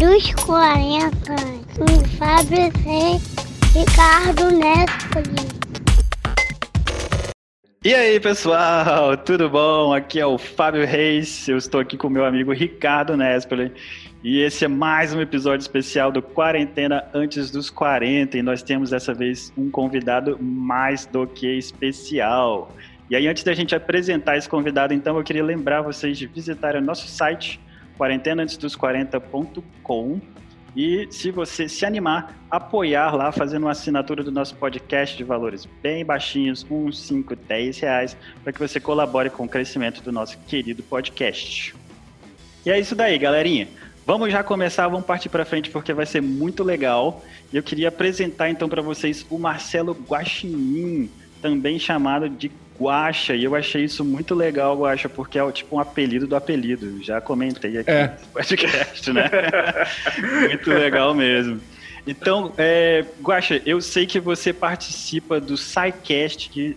dos 40 com Fábio Reis, Ricardo Nespoli. E aí, pessoal, tudo bom? Aqui é o Fábio Reis, eu estou aqui com meu amigo Ricardo Nespoli. E esse é mais um episódio especial do Quarentena Antes dos 40. E nós temos dessa vez um convidado mais do que especial. E aí, antes da gente apresentar esse convidado, então, eu queria lembrar vocês de visitarem o nosso site, quarentenaantesdos40.com. E se você se animar, apoiar lá, fazendo uma assinatura do nosso podcast de valores bem baixinhos, uns 5, 10 reais, para que você colabore com o crescimento do nosso querido podcast. E é isso daí, galerinha. Vamos já começar, vamos partir para frente porque vai ser muito legal. Eu queria apresentar então para vocês o Marcelo Guaxinim, também chamado de Guaxa, e eu achei isso muito legal, Guaxa, porque é tipo um apelido do apelido. Já comentei aqui é. no podcast, né? muito legal mesmo. Então, é, Guaxa, eu sei que você participa do SciCast, que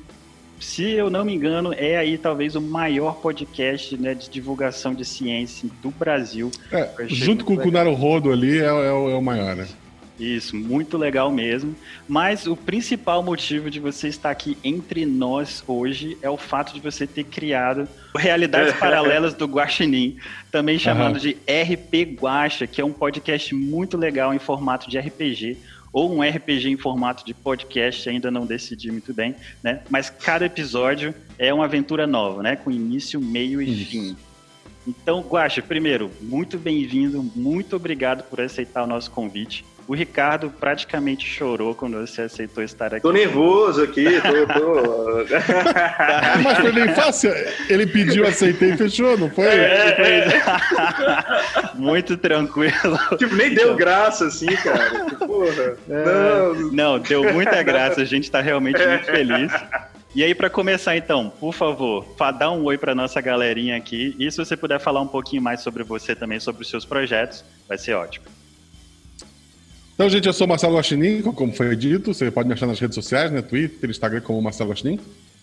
se eu não me engano, é aí talvez o maior podcast né, de divulgação de ciência do Brasil. É, junto com o Kunaro Rodo ali é, é, é, o maior, né? Isso, muito legal mesmo. Mas o principal motivo de você estar aqui entre nós hoje é o fato de você ter criado Realidades Paralelas do Guaxinim, também chamado uhum. de RP Guaxa, que é um podcast muito legal em formato de RPG ou um RPG em formato de podcast, ainda não decidi muito bem, né? Mas cada episódio é uma aventura nova, né? Com início, meio e fim. Então, Guaxa, primeiro, muito bem-vindo, muito obrigado por aceitar o nosso convite. O Ricardo praticamente chorou quando você aceitou estar aqui. Tô nervoso aqui, tô. tô... Mas foi bem fácil. Ele pediu, aceitei e fechou, não foi? É, é. Muito tranquilo. Tipo, nem deu graça assim, cara. Porra. É. Não. não, deu muita graça. A gente tá realmente muito feliz. E aí, para começar, então, por favor, dá um oi para nossa galerinha aqui. E se você puder falar um pouquinho mais sobre você também, sobre os seus projetos, vai ser ótimo. Então, gente, eu sou Marcelo Guaxinim, como foi dito. Você pode me achar nas redes sociais, né? Twitter, Instagram, como Marcelo Guaxinim.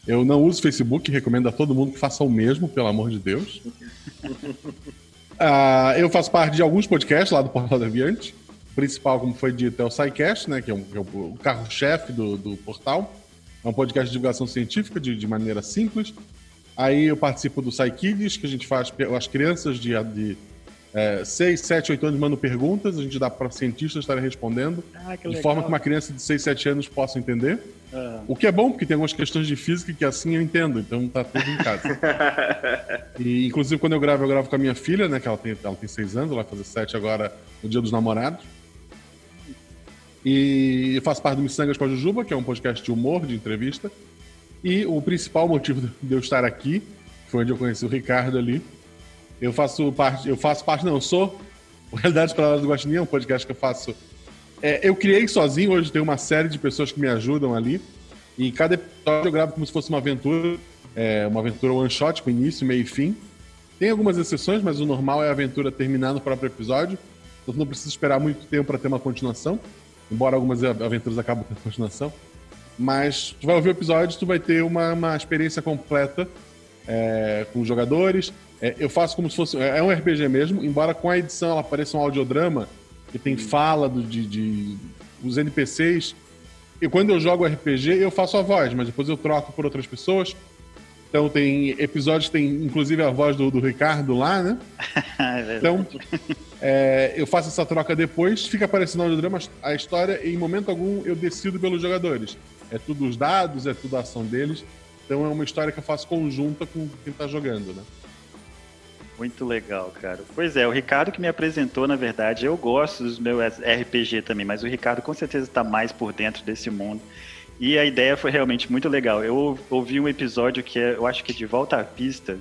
Eu não uso Facebook, recomendo a todo mundo que faça o mesmo, pelo amor de Deus. uh, eu faço parte de alguns podcasts lá do Portal da Aviante. O principal, como foi dito, é o SciCast, né? Que é, um, é o carro-chefe do, do portal. É um podcast de divulgação científica de, de maneira simples. Aí eu participo do SciKids, que a gente faz as crianças de, de é, 6, 7, 8 anos mandam perguntas, a gente dá para cientistas estarem respondendo, ah, de forma que uma criança de 6, 7 anos possa entender. Ah. O que é bom, porque tem algumas questões de física que assim eu entendo, então tá tudo em casa. e, inclusive, quando eu gravo, eu gravo com a minha filha, né, que ela tem, ela tem 6 anos, ela vai fazer 7 agora no Dia dos Namorados. E eu faço parte do Missangas com a Jujuba, que é um podcast de humor, de entrevista. E o principal motivo de eu estar aqui, foi onde eu conheci o Ricardo ali, eu faço parte, eu faço parte, não, eu sou o Realidades Paralelas do Guaxinim, é um podcast que eu faço. É, eu criei sozinho, hoje tem uma série de pessoas que me ajudam ali. E cada episódio eu gravo como se fosse uma aventura, é, uma aventura one shot, com início, meio e fim. Tem algumas exceções, mas o normal é a aventura terminar no próprio episódio. Então não precisa esperar muito tempo para ter uma continuação. Embora algumas aventuras acabem tendo continuação. Mas tu vai ouvir o episódio, tu vai ter uma, uma experiência completa é, com os jogadores. É, eu faço como se fosse. É, é um RPG mesmo, embora com a edição ela pareça um audiodrama, que tem fala do, de, de os NPCs. E quando eu jogo RPG, eu faço a voz, mas depois eu troco por outras pessoas. Então tem episódios tem inclusive a voz do, do Ricardo lá, né? é então é, eu faço essa troca depois, fica aparecendo no drama a história e em momento algum eu decido pelos jogadores. É tudo os dados, é tudo a ação deles. Então é uma história que eu faço conjunta com quem tá jogando, né? Muito legal, cara. Pois é, o Ricardo que me apresentou, na verdade, eu gosto dos meus RPG também, mas o Ricardo com certeza está mais por dentro desse mundo. E a ideia foi realmente muito legal. Eu ouvi um episódio que é, eu acho que é de Volta à Pista,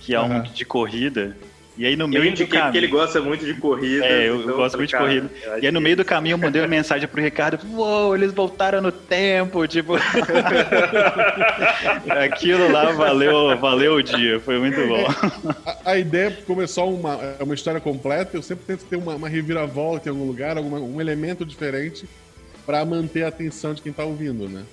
que é um de corrida, e aí no meio do caminho. que ele gosta muito de corrida. É, eu, então, gosto muito de corrida. E aí no meio do caminho eu mandei uma mensagem pro Ricardo: Uou, eles voltaram no tempo. Tipo. Aquilo lá valeu, valeu o dia, foi muito bom. A, a ideia começou uma, é uma história completa, eu sempre tento ter uma, uma reviravolta em algum lugar, alguma, um elemento diferente para manter a atenção de quem tá ouvindo, né?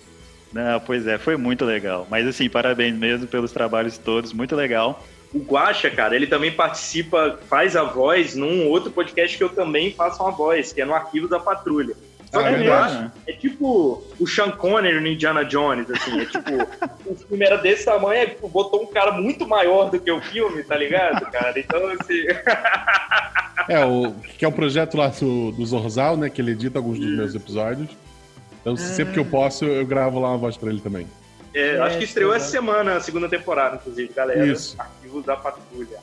Não, pois é, foi muito legal. Mas assim, parabéns mesmo pelos trabalhos todos, muito legal. o Guacha, cara, ele também participa, faz a voz num outro podcast que eu também faço uma voz, que é no Arquivo da Patrulha. Só Ah, que é é tipo o Sean Connery no Indiana Jones, assim, é tipo, o filme era desse tamanho, aí tipo, botou um cara muito maior do que o filme, tá ligado, cara? Então, assim, É, o, que é um projeto lá do, do Zorzal, né? Que ele edita alguns dos meus episódios. Então, sempre que eu posso, eu gravo lá uma voz pra ele também. é, acho que estreou essa semana a segunda temporada, inclusive, galera. Isso. Arquivos da Patrulha.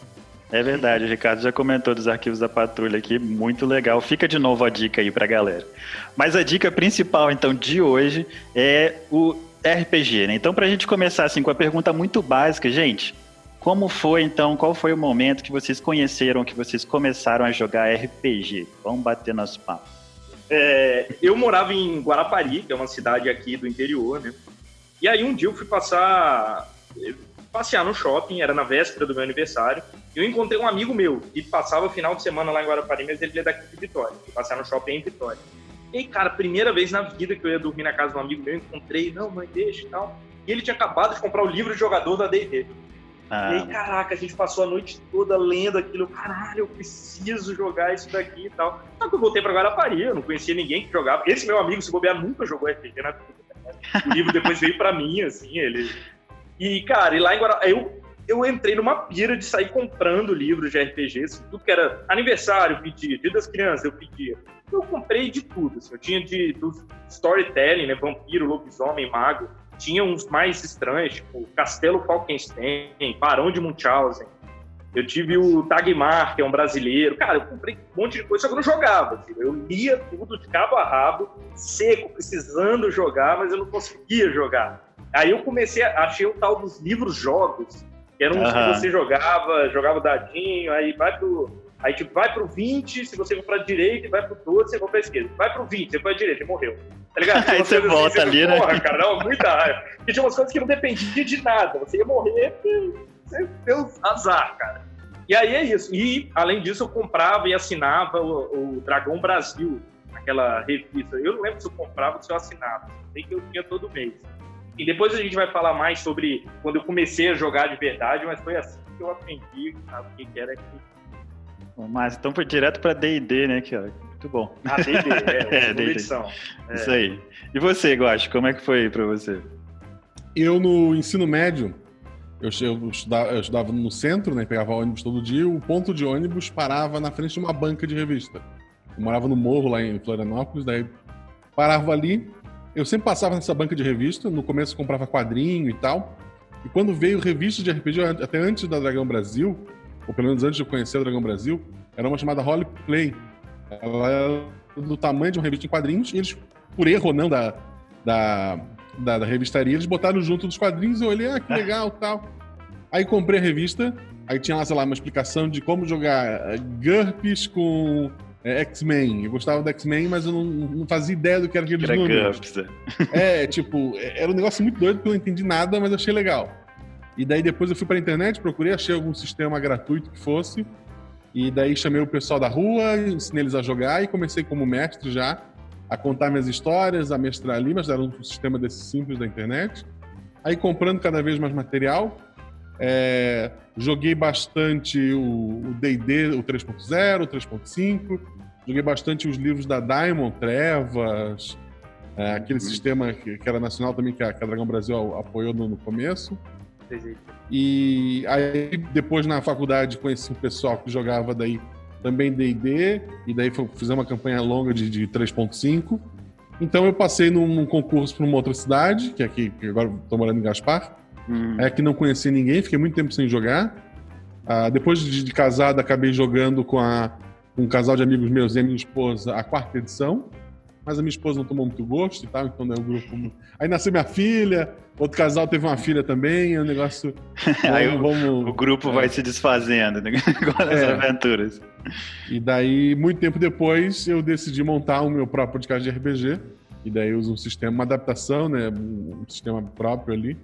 É verdade, o Ricardo já comentou dos arquivos da patrulha aqui, muito legal. Fica de novo a dica aí pra galera. Mas a dica principal, então, de hoje é o RPG, né? Então, pra gente começar, assim, com a pergunta muito básica, gente, como foi, então, qual foi o momento que vocês conheceram, que vocês começaram a jogar RPG? Vamos bater nosso papo. É, eu morava em Guarapari, que é uma cidade aqui do interior, né? E aí um dia eu fui passar passear no shopping, era na véspera do meu aniversário, e eu encontrei um amigo meu que passava o final de semana lá em Guarapari, mas ele é daqui de Vitória, que passear no shopping em Vitória. E aí, cara, primeira vez na vida que eu ia dormir na casa de um amigo meu, eu encontrei, não, mãe, deixa e tal. E ele tinha acabado de comprar o livro de jogador da D&D. E aí, Ah, caraca, a gente passou a noite toda lendo aquilo. Caralho, eu preciso jogar isso daqui e tal. Só que eu voltei pra Guarapari, eu não conhecia ninguém que jogava. Esse meu amigo, se bobear, nunca jogou RPG na vida. né? O livro depois veio pra mim, assim, ele... E, cara, e lá em Guarapari, eu, eu entrei numa pira de sair comprando livros de RPG, assim, tudo que era aniversário, eu pedia, dia das crianças, eu pedia. Eu comprei de tudo, assim, eu tinha de do storytelling, né, vampiro, lobisomem, mago, tinha uns mais estranhos, tipo Castelo Falkenstein, Barão de Munchausen. Eu tive o Tagmar, que é um brasileiro. Cara, eu comprei um monte de coisa, só que eu não jogava. assim. Eu lia tudo de cabo a rabo, seco, precisando jogar, mas eu não conseguia jogar. Aí eu comecei, a, achei o tal dos livros-jogos, que eram uns que você jogava, jogava dadinho, aí vai pro... Aí, tipo, vai pro 20, se você for pra direita, e vai pro 12, você for pra esquerda. Vai pro 20, você foi pra direita e morreu. Tá ligado? Aí você coisas volta ali, né? Porra, cara, não, muita raiva. Porque tinha umas coisas que não dependiam de nada. Você ia morrer, você deu azar, cara. E aí é isso. E, além disso, eu comprava e assinava o, o Dragão Brasil, aquela revista. Eu não lembro se eu comprava ou se eu assinava. Sei que eu tinha todo mês. E depois a gente vai falar mais sobre quando eu comecei a jogar de verdade, mas foi assim que eu aprendi a- o que era que mas então foi direto pra D&D, né, que ó, muito bom. a D&D, é, É, D&D. edição. É. Isso aí. E você, Guacho, como é que foi pra você? Eu, no ensino médio, eu estudava, eu estudava no centro, né? Pegava ônibus todo dia. O ponto de ônibus parava na frente de uma banca de revista. Eu morava no morro lá em Florianópolis, daí parava ali. Eu sempre passava nessa banca de revista. No começo comprava quadrinho e tal. E quando veio revista de RPG, até antes da Dragão Brasil, ou pelo menos antes de eu conhecer a Dragão Brasil, era uma chamada Holly Play. Ela era do tamanho de uma revista em quadrinhos, e eles, por erro ou não da, da, da, da revistaria, eles botaram junto dos quadrinhos, eu olhei, ah, que legal tal. Aí comprei a revista, aí tinha lá, sei lá, uma explicação de como jogar eh, GURPS com eh, X-Men. Eu gostava do X-Men, mas eu não, não fazia ideia do que era aqueles Era números. É, tipo, era um negócio muito doido que eu não entendi nada, mas achei legal. E daí depois eu fui pra internet, procurei, achei algum sistema gratuito que fosse. E daí chamei o pessoal da rua, ensinei eles a jogar e comecei como mestre já a contar minhas histórias, a mestrar ali, mas era um sistema desse simples da internet. Aí comprando cada vez mais material. É, joguei bastante o o D&D, o 3.0, o 3.5. Joguei bastante os livros da Diamond, Trevas, é, aquele sistema que, que era nacional também, que a, que a Dragão Brasil apoiou no, no começo. E aí, depois na faculdade, conheci um pessoal que jogava daí também D&D, e daí fizemos uma campanha longa de, de 3.5. Então eu passei num, num concurso para uma outra cidade, que é aqui, que agora estou morando em Gaspar, Hum, é que não conheci ninguém, fiquei muito tempo sem jogar. Ah, depois de, de casado, acabei jogando com, a- com um casal de amigos meus e a minha esposa a quarta edição. Mas a minha esposa não tomou muito gosto e tal, então né, o grupo. Aí nasceu minha filha, outro casal teve uma filha também, é um negócio. Aí vamos, vamos- o grupo vai se desfazendo né, com as É. aventuras. E daí, muito tempo depois, eu decidi montar o meu próprio podcast de RPG. E daí eu uso um sistema, uma adaptação, né? Um sistema próprio ali.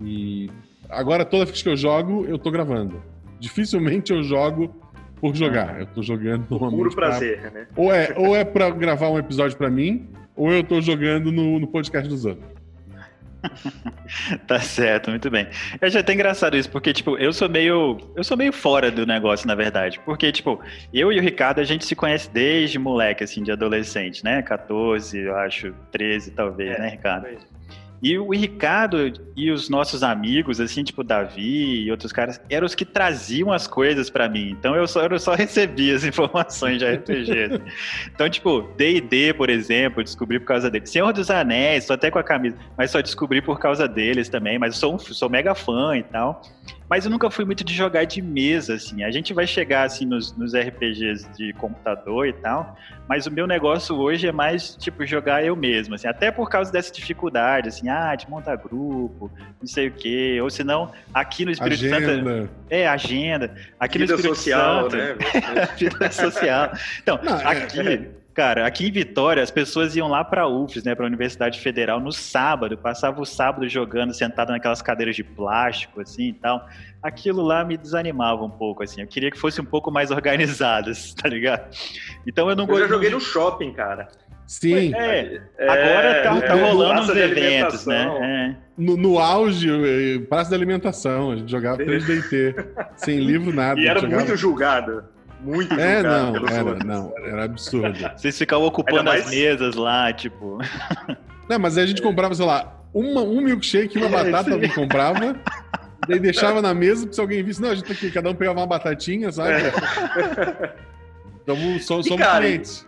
E agora, toda vez que eu jogo, eu tô gravando. Dificilmente eu jogo por jogar. Eu tô jogando normalmente. Puro pra- prazer, né? Ou é, ou é pra gravar um episódio pra mim, ou eu tô jogando no, no podcast dos outros. tá certo, muito bem. Eu achei até engraçado isso, porque, tipo, eu sou meio. Eu sou meio fora do negócio, na verdade. Porque, tipo, eu e o Ricardo, a gente se conhece desde moleque, assim, de adolescente, né? 14, eu acho, 13, talvez, é, né, Ricardo? E o Ricardo e os nossos amigos, assim, tipo Davi e outros caras, eram os que traziam as coisas para mim. Então eu só, eu só recebia as informações de RPG. então, tipo, D&D, por exemplo, descobri por causa deles. Senhor dos Anéis, tô até com a camisa, mas só descobri por causa deles também. Mas sou, sou mega fã e tal. Mas eu nunca fui muito de jogar de mesa, assim. A gente vai chegar, assim, nos, nos RPGs de computador e tal, mas o meu negócio hoje é mais, tipo, jogar eu mesmo, assim. Até por causa dessa dificuldade, assim, ah, de montar grupo, não sei o quê. Ou senão, aqui no Espírito agenda. Santo... É, agenda. Aqui Vida no Espírito social, Santo... né? Vida social. Então, não, é, aqui... É Cara, aqui em Vitória, as pessoas iam lá para UFES, né, para a Universidade Federal, no sábado, passava o sábado jogando, sentado naquelas cadeiras de plástico, assim e tal. Aquilo lá me desanimava um pouco, assim. Eu queria que fosse um pouco mais organizadas, tá ligado? Então eu não Eu já joguei no shopping, cara. Sim. É, é agora tá, tá rolando uns eventos, né? É. No, no, auge, eh, praça de alimentação, a gente jogava 3DT, sem livro, nada. E era jogava... muito julgado muito é, não, era, não, era absurdo. Vocês ficavam ocupando mais... as mesas lá, tipo. Não, mas aí a gente comprava, sei lá, uma, um milkshake e uma batata, alguém comprava. Daí deixava na mesa, se alguém visse, não, a gente tá aqui, cada um pegava uma batatinha, sabe? É. Então, somos, somos cara, clientes.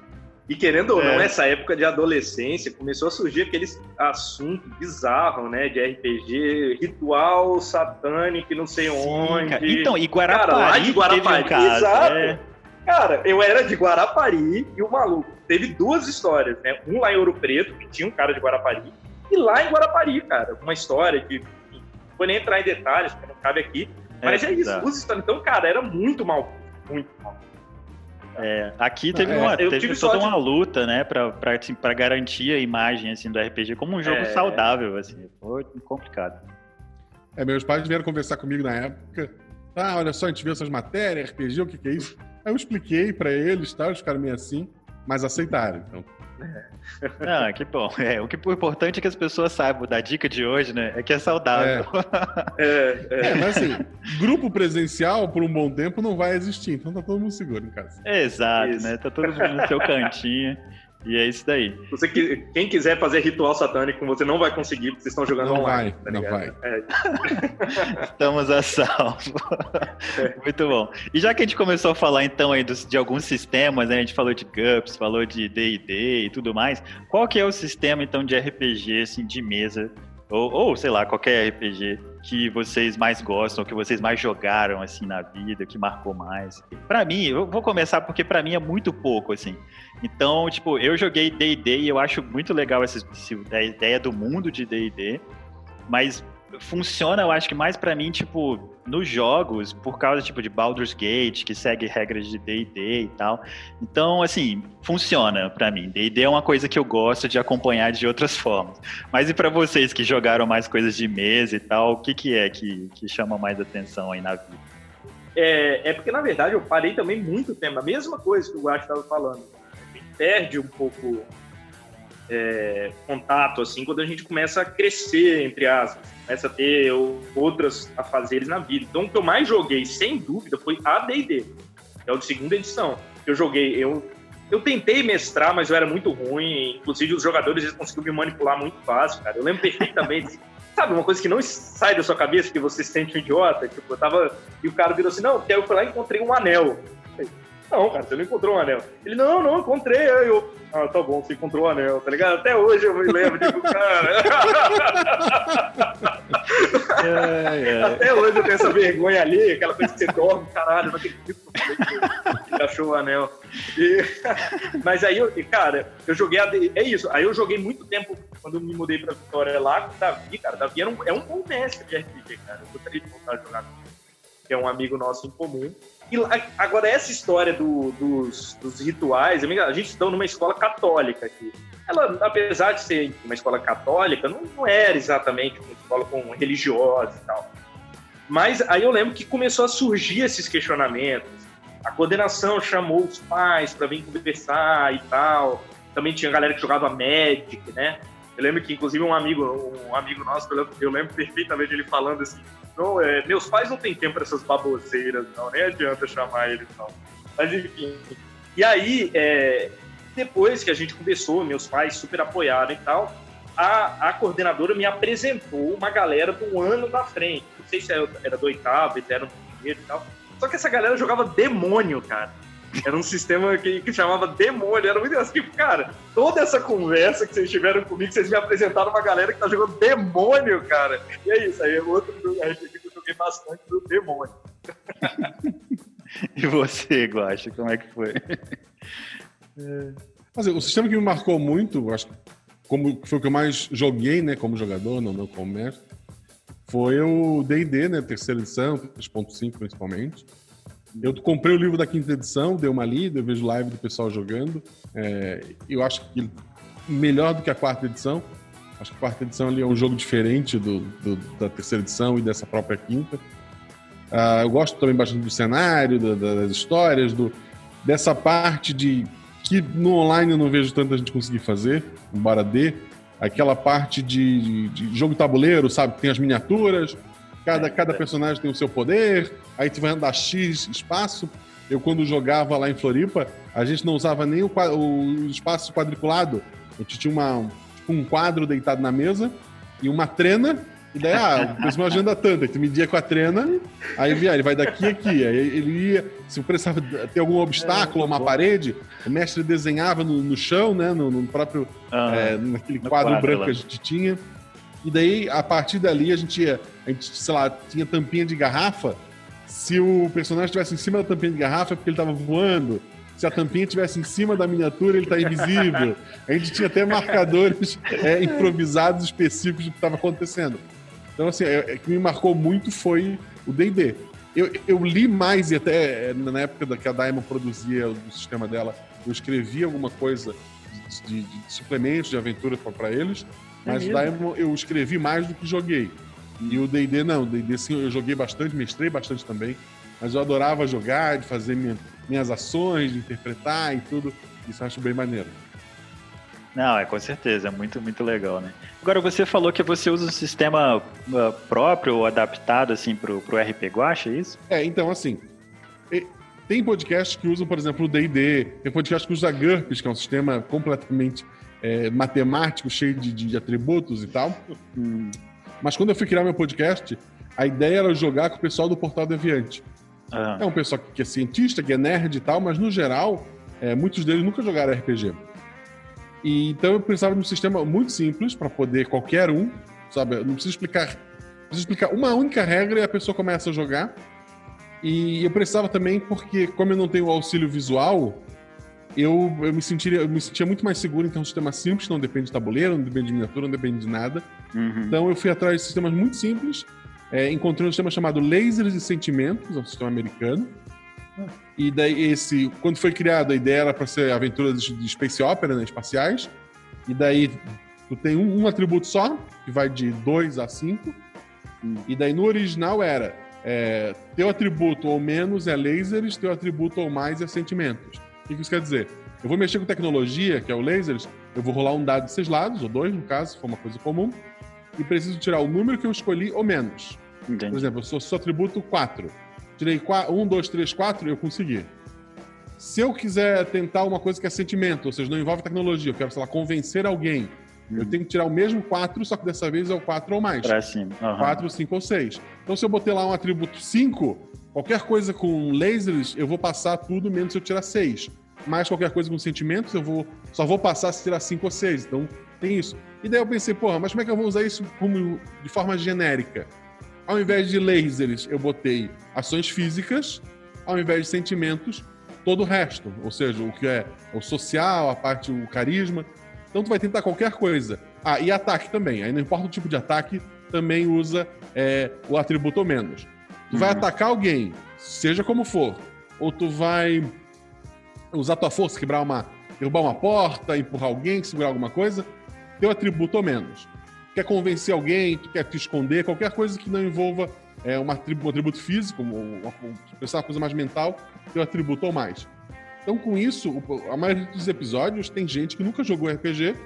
E querendo ou não, é. essa época de adolescência começou a surgir aqueles assuntos bizarros, né? De RPG, ritual satânico, não sei Sim, onde. Cara. Então, e Guarapari. Cara, lá de Guarapari. Um caso, exato. É. Cara, eu era de Guarapari e o maluco teve duas histórias, né? Um lá em Ouro Preto, que tinha um cara de Guarapari, e lá em Guarapari, cara, uma história que não vou nem entrar em detalhes, porque não cabe aqui. Mas é, é isso, duas histórias. Então, cara, era muito mal, muito mal. É, aqui teve, é, uma, teve toda uma luta, né, pra, pra, assim, pra garantir a imagem assim, do RPG como um jogo é... saudável, assim, foi complicado. É, meus pais vieram conversar comigo na época. Ah, olha só, a gente viu essas matérias, RPG, o que, que é isso? Aí eu expliquei para eles, tá? eles ficaram meio assim, mas aceitaram, então. Ah, que bom. É, o que o importante é que as pessoas saibam da dica de hoje, né? É que é saudável. É, é, é. é mas assim, grupo presencial por um bom tempo não vai existir, então tá todo mundo seguro em casa. Exato, isso. né? Tá todo mundo no seu cantinho. E é isso daí. Você, quem quiser fazer ritual satânico, você não vai conseguir, porque vocês estão jogando não online. Vai, tá não vai. É. Estamos a salvo. É. Muito bom. E já que a gente começou a falar então aí dos, de alguns sistemas, né? A gente falou de GUPS, falou de D&D e tudo mais. Qual que é o sistema então de RPG assim, de mesa ou, ou, sei lá, qualquer RPG que vocês mais gostam, que vocês mais jogaram assim na vida, que marcou mais. Para mim, eu vou começar porque para mim é muito pouco assim. Então, tipo, eu joguei D&D e eu acho muito legal essa, essa ideia do mundo de D&D, mas funciona, eu acho que mais para mim, tipo, nos jogos, por causa, tipo, de Baldur's Gate, que segue regras de D&D e tal. Então, assim, funciona para mim. D&D é uma coisa que eu gosto de acompanhar de outras formas. Mas e para vocês que jogaram mais coisas de mesa e tal, o que que é que, que chama mais atenção aí na vida? É, é porque, na verdade, eu parei também muito tempo. A mesma coisa que o Guacho estava falando. A gente perde um pouco é, contato, assim, quando a gente começa a crescer, entre aspas, começa a ter outras afazeres na vida. Então, o que eu mais joguei, sem dúvida, foi AD&D, é o de segunda edição. Eu joguei, eu, eu tentei mestrar, mas eu era muito ruim, inclusive os jogadores eles conseguiam me manipular muito fácil, cara. Eu lembro perfeitamente, sabe, uma coisa que não sai da sua cabeça, que você se sente um idiota, tipo, eu tava, e o cara virou assim, não, eu fui lá e encontrei um anel. Não, cara, você não encontrou um anel. Ele, não, não, encontrei. Aí eu, ah, tá bom, você encontrou o um anel, tá ligado? Até hoje eu me lembro, tipo, cara. É, é. Até hoje eu tenho essa vergonha ali, aquela coisa que você dorme, caralho, não acredito que achou o anel. E, mas aí, eu, cara, eu joguei. A, é isso, aí eu joguei muito tempo quando eu me mudei pra Vitória lá com o Davi, cara. Davi era um, é um bom mestre de RPG, cara. Eu gostaria de voltar a jogar com ele, que é um amigo nosso em comum. E agora, essa história do, dos, dos, rituais, a gente estudou numa escola católica aqui. Ela, apesar de ser uma escola católica, não, não era exatamente uma escola com religiosa e tal. Mas aí eu lembro que começou a surgir esses questionamentos. A coordenação chamou os pais para vir conversar e tal. Também tinha galera que jogava Magic, né? Eu lembro que, inclusive, um amigo, um amigo nosso, eu lembro perfeitamente ele falando assim: não, é, meus pais não têm tempo para essas baboseiras, não, nem adianta chamar eles, não. Mas enfim. E aí, é, depois que a gente começou, meus pais super apoiaram e tal, a, a coordenadora me apresentou uma galera do ano da frente. Não sei se era do oitavo, era do primeiro e tal. Só que essa galera jogava demônio, cara. Era um sistema que, que chamava demônio. Era muito assim, cara, toda essa conversa que vocês tiveram comigo, vocês me apresentaram uma galera que tá jogando demônio, cara. E é isso, aí é outro RPG que eu joguei bastante do demônio. e você, Guacha, como é que foi? Mas, o sistema que me marcou muito, acho que como foi o que eu mais joguei, né, como jogador, não como mestre, foi o D&D, né, terceira edição, 3.5 principalmente. Eu comprei o livro da quinta edição, dei uma lida, eu vejo live do pessoal jogando. É, eu acho que melhor do que a quarta edição. Acho que a quarta edição ali é um jogo diferente do, do da terceira edição e dessa própria quinta. Uh, eu gosto também bastante do cenário, da, das histórias, do, dessa parte de que no online eu não vejo tanta gente conseguir fazer, embora dê. Aquela parte de, de jogo tabuleiro, sabe? Tem as miniaturas, Cada, cada personagem tem o seu poder, aí tu vai andar X espaço. Eu, quando jogava lá em Floripa, a gente não usava nem o, o espaço quadriculado. A gente tinha uma, tipo um quadro deitado na mesa e uma trena e daí, ah, o personagem anda tanto, aí tu media com a trena, aí via, ele vai daqui a aqui. Aí ele ia, se precisava ter algum obstáculo, uma parede, o mestre desenhava no, no chão, né, no, no próprio, é, naquele quadro, quadro branco lá. que a gente tinha. E daí, a partir dali, a gente a gente, sei lá, tinha tampinha de garrafa. Se o personagem estivesse em cima da tampinha de garrafa é porque ele estava voando. Se a tampinha estivesse em cima da miniatura, ele está invisível. A gente tinha até marcadores é, improvisados específicos do que estava acontecendo. Então, assim, é, é, o que me marcou muito foi o D&D. Eu, eu, li mais, e até é, na época da, que a Diamond produzia o sistema dela, eu escrevi alguma coisa de, de, de suplementos de aventura para eles. Mas é Diamond eu escrevi mais do que joguei. E o D&D não, o D&D sim, eu joguei bastante, mestrei bastante também. Mas eu adorava jogar, de fazer minha, minhas ações, de interpretar e tudo. Isso eu acho bem maneiro. Não, é com certeza, é muito, muito legal, né? Agora, você falou que você usa um sistema uh, próprio ou adaptado, assim, pro, pro RP Guacha, é isso? É, então, assim, tem podcasts que usam, por exemplo, o D&D, tem podcast que usa GURPS, que é um sistema completamente é, matemático, cheio de, de, atributos e tal. Mas quando eu fui criar meu podcast, a ideia era jogar com o pessoal do Portal Deviante. Ah. É um pessoal que é cientista, que é nerd e tal, mas no geral, é, muitos deles nunca jogaram RPG. E, então eu precisava de um sistema muito simples para poder qualquer um, sabe? Eu não preciso explicar, preciso explicar uma única regra e a pessoa começa a jogar. E eu precisava também porque, como eu não tenho auxílio visual, eu, eu, me sentiria, eu me sentia muito mais seguro em ter um sistema simples, não depende de tabuleiro, não depende de miniatura, não depende de nada. Uhum. Então eu fui atrás de sistemas muito simples, é, encontrei um sistema chamado Lasers e Sentimentos, é um sistema americano. E daí esse, quando foi criado, a ideia era para ser aventuras de space opera, né, espaciais. E daí tu tem um, um atributo só, que vai de 2 a 5. Hum. E daí no original era é, teu atributo ou menos é lasers, teu atributo ou mais é sentimentos. O que isso quer dizer? Eu vou mexer com tecnologia, que é o lasers, eu vou rolar um dado de seis lados, ou dois, no caso, se for uma coisa comum, e preciso tirar o número que eu escolhi ou menos. Entendi. Por exemplo, eu sou, sou atributo 4. Tirei 1, 2, 3, 4, eu consegui. Se eu quiser tentar uma coisa que é sentimento, ou seja, não envolve tecnologia, eu quero, sei lá, convencer alguém, hum. eu tenho que tirar o mesmo 4, só que dessa vez é o 4 ou mais. Pra cima. Uhum. 4, 5 ou 6. Então, se eu botei lá um atributo 5, Qualquer coisa com lasers, eu vou passar tudo menos se eu tirar 6. Mas qualquer coisa com sentimentos, eu vou só vou passar se tirar 5 ou 6. Então, tem isso. E daí eu pensei, porra, mas como é que eu vou usar isso como, de forma genérica? Ao invés de lasers, eu botei ações físicas, ao invés de sentimentos, todo o resto. Ou seja, o que é o social, a parte, o carisma. Então tu vai tentar qualquer coisa. Ah, e ataque também. Aí não importa o tipo de ataque, também usa é, o atributo ou menos. Tu vai uhum. atacar alguém, seja como for, ou tu vai usar tua força, quebrar uma, derrubar uma porta, empurrar alguém, segurar alguma coisa, teu atributo ou menos. Quer convencer alguém, tu quer te esconder, qualquer coisa que não envolva é, um, atributo, um atributo físico, uma, pensar uma coisa mais mental, teu atributo ou mais. Então, com isso, a maioria dos episódios tem gente que nunca jogou RPG,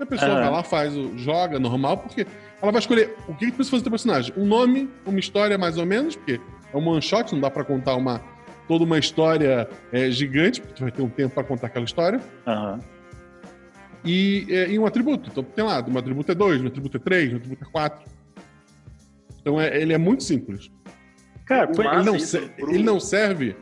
A pessoa Aham. vai lá, faz, o, joga normal, porque ela vai escolher o que que precisa fazer do personagem. Um nome, uma história mais ou menos, porque é um one shot, não dá pra contar uma, toda uma história é, gigante, porque tu vai ter um tempo pra contar aquela história. Aham. E, é, e um atributo. Então tem lá, um atributo é 2, um atributo é 3, um atributo é 4. Então é- ele é muito simples. Cara, O ele, não isso se- pro- ele não serve.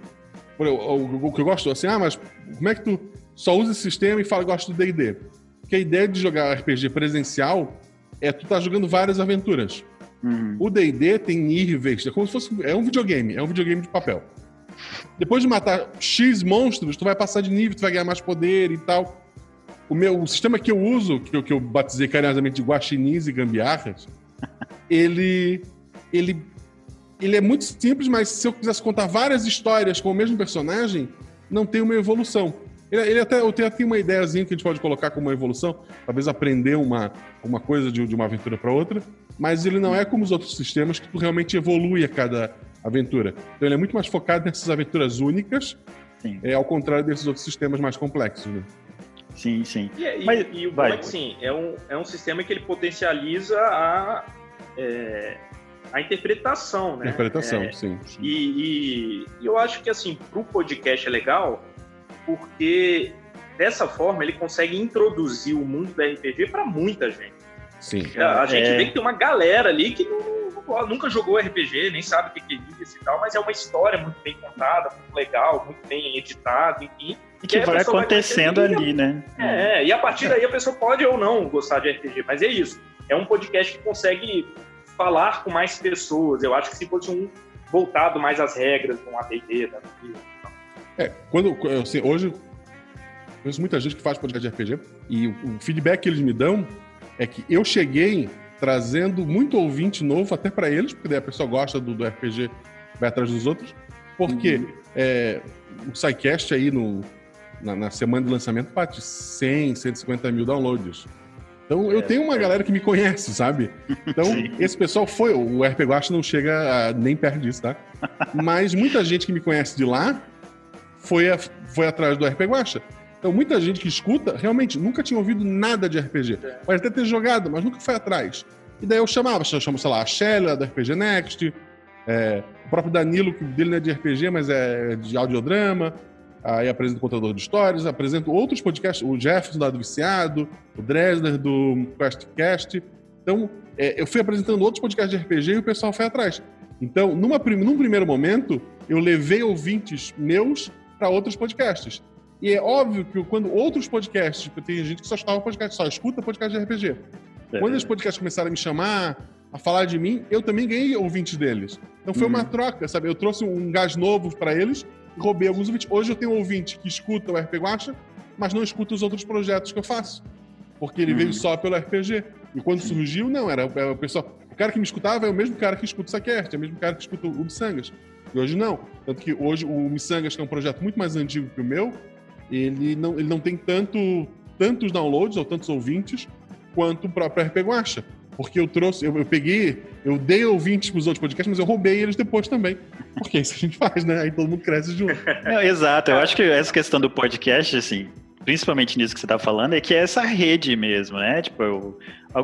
O, o- o que eu gosto assim, ah, mas como é que tu só usa esse sistema e fala que gosta do DD? Porque a ideia de jogar RPG presencial é tu tá jogando várias aventuras. Uhum. O D&D tem níveis, é como se fosse é um videogame, é um videogame de papel. Depois de matar X monstros, tu vai passar de nível, tu vai ganhar mais poder e tal. O meu o sistema que eu uso, que eu, que eu batizei carinhosamente de guaxinins e gambiarras, ele ele ele é muito simples, mas se eu quisesse contar várias histórias com o mesmo personagem, não tem uma evolução. Ele, ele até, eu tenho até uma ideiazinha que a gente pode colocar como uma evolução, talvez aprender uma, uma coisa de, de uma aventura para outra, mas ele não é como os outros sistemas que tu realmente evolui a cada aventura. Então ele é muito mais focado nessas aventuras únicas, Sim. é, ao contrário desses outros sistemas mais complexos. Né? Sim, sim. E, e- Mas- e o vai. é sim, é um, é um sistema que ele potencializa a, é, a interpretação, né? Interpretação, É, sim. sim. E, e- eu acho que assim, pro podcast é legal, porque dessa forma ele consegue introduzir o mundo da RPG para muita gente. Sim. A gente É. vê que tem uma galera ali que não- nunca jogou RPG, nem sabe o que que é isso e tal, mas é uma história muito bem contada, muito legal, muito bem editada, enfim. E que a vai vai acontecendo conhecer ali, né? É, e a partir daí a pessoa pode ou não gostar de RPG, mas é isso. É um podcast que consegue falar com mais pessoas. Eu acho que se fosse um voltado mais às regras um AD&D, da vida. É, quando, eu sei, hoje eu conheço muita gente que faz podcast de RPG e o, o feedback que eles me dão é que eu cheguei trazendo muito ouvinte novo até para eles, porque daí a pessoa gosta do, do RPG, vai atrás dos outros, porque é, o SciCast aí no, na, na semana de lançamento bate 100, 150 mil downloads. Então eu É, tenho uma é. galera que me conhece, sabe? Então Sim. esse pessoal foi, o RP Guacha não chega a- nem perto disso, tá? Mas muita gente que me conhece de lá foi, a- foi atrás do RPG Guacha. Então, muita gente que escuta realmente nunca tinha ouvido nada de RPG. É. Pode até ter jogado, mas nunca foi atrás. E daí eu chamava, eu chamo, sei lá, a Shelly, lá do RPG Next, é, o próprio Danilo, que dele não é de RPG, mas é de audiodrama. Aí apresento o contador de histórias, apresento outros podcasts, o Jefferson lá do Viciado, o Dresler do QuestCast. Então, é, eu fui apresentando outros podcasts de RPG e o pessoal foi atrás. Então, numa, num primeiro momento, eu levei ouvintes meus para outros podcasts. E é óbvio que quando outros podcasts, porque tem gente que só escuta podcast, só escuta podcast de RPG. Quando os podcasts começaram a me chamar, a falar de mim, eu também ganhei ouvintes deles. Então foi Uhum. uma troca, sabe? Eu trouxe um gás novo para eles e roubei alguns ouvintes. Hoje eu tenho um ouvinte que escuta o RP Guacha, mas não escuta os outros projetos que eu faço. Porque ele Uhum. veio só pelo RPG. E quando surgiu, não, era, era o pessoal. O cara que me escutava é o mesmo cara que escuta o Saquest, é o mesmo cara que escuta o Missangas. E hoje não. Tanto que hoje o Missangas, que é um projeto muito mais antigo que o meu, ele não, ele não tem tanto, tantos downloads ou tantos ouvintes quanto o próprio RP Guacha. Porque eu trouxe, eu, eu peguei, eu dei ouvintes pros outros podcasts, mas eu roubei eles depois também. Porque é isso a gente faz, né? Aí todo mundo cresce junto. Não, exato, eu acho que essa questão do podcast, assim, principalmente nisso que você tá falando, é que é essa rede mesmo, né? Tipo, eu-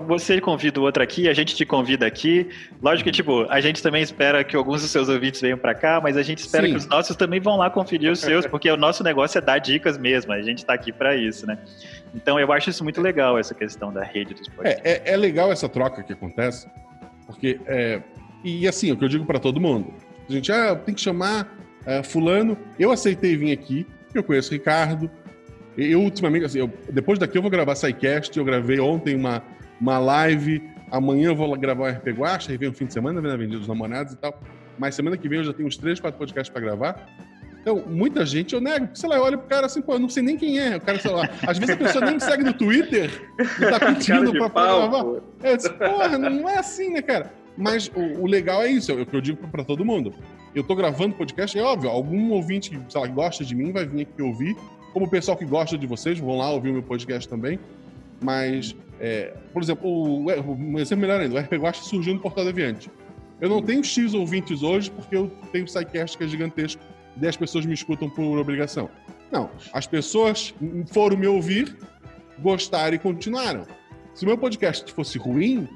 você convida o outro aqui, a gente te convida aqui. Lógico que, tipo, a gente também espera que alguns dos seus ouvintes venham pra cá, mas a gente espera Sim. que os nossos também vão lá conferir os seus, porque o nosso negócio é dar dicas mesmo, a gente tá aqui pra isso, né? Então eu acho isso muito legal, essa questão da rede dos podcasts. É, é, é legal essa troca que acontece, porque é, e assim, o que eu digo pra todo mundo, a gente ah, tem que chamar é, fulano. Eu aceitei vir aqui, eu conheço o Ricardo. Eu ultimamente, assim, eu- depois daqui eu vou gravar SciCast, eu gravei ontem uma, uma live, amanhã eu vou gravar o RP Guacha, aí vem o fim de semana, vem na Avenida dos Namorados e tal. Mas semana que vem eu já tenho uns três, quatro podcasts pra gravar. Então, muita gente eu nego, porque, sei lá, eu olho pro cara assim, pô, eu não sei nem quem é. O cara, sei lá, às vezes a pessoa nem me segue no Twitter e tá pedindo pra, pau, gravar. pô. Eu disse, porra, não é assim, né, cara? Mas o, o legal é isso, é o que eu digo pra todo mundo. Eu tô gravando podcast, é óbvio, algum ouvinte que, sei lá, gosta de mim vai vir aqui ouvir, como o pessoal que gosta de vocês vão lá ouvir o meu podcast também. Mas, é, por exemplo, o, um exemplo melhor ainda, o RP Guacha surgiu no Portal Deviante. Eu não tenho X ouvintes hoje porque eu tenho o SciCast que é gigantesco e 10 pessoas me escutam por obrigação. Não, as pessoas foram me ouvir, gostaram e continuaram. Se o meu podcast fosse ruim,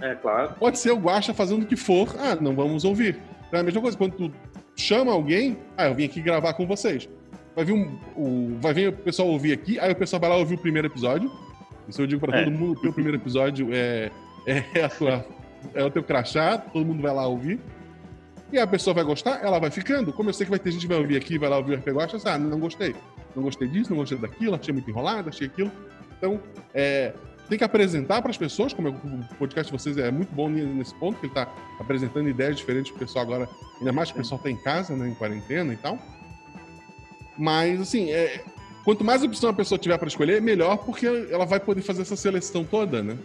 É, claro. pode ser o Guaxa fazendo o que for. Ah, não vamos ouvir. É a mesma coisa, quando tu chama alguém, ah, eu vim aqui gravar com vocês. Vai vir, um, o, vai vir o pessoal ouvir aqui, aí o pessoal vai lá ouvir o primeiro episódio. Isso eu digo pra É. todo mundo, o teu primeiro episódio é, é, a tua, é o teu crachá, todo mundo vai lá ouvir. E a pessoa vai gostar, ela vai ficando. Como eu sei que vai ter gente que vai ouvir aqui, vai lá ouvir o RP Guaxa, ah, não gostei. Não gostei disso, não gostei daquilo, achei muito enrolado, achei aquilo. Então, é, tem que apresentar para as pessoas, como o podcast de vocês é muito bom nesse ponto, que ele está apresentando ideias diferentes para o pessoal agora, ainda mais que o pessoal está em casa, né, em quarentena e tal. Mas, assim, é, quanto mais opção a pessoa tiver para escolher, melhor, porque ela vai poder fazer essa seleção toda, né?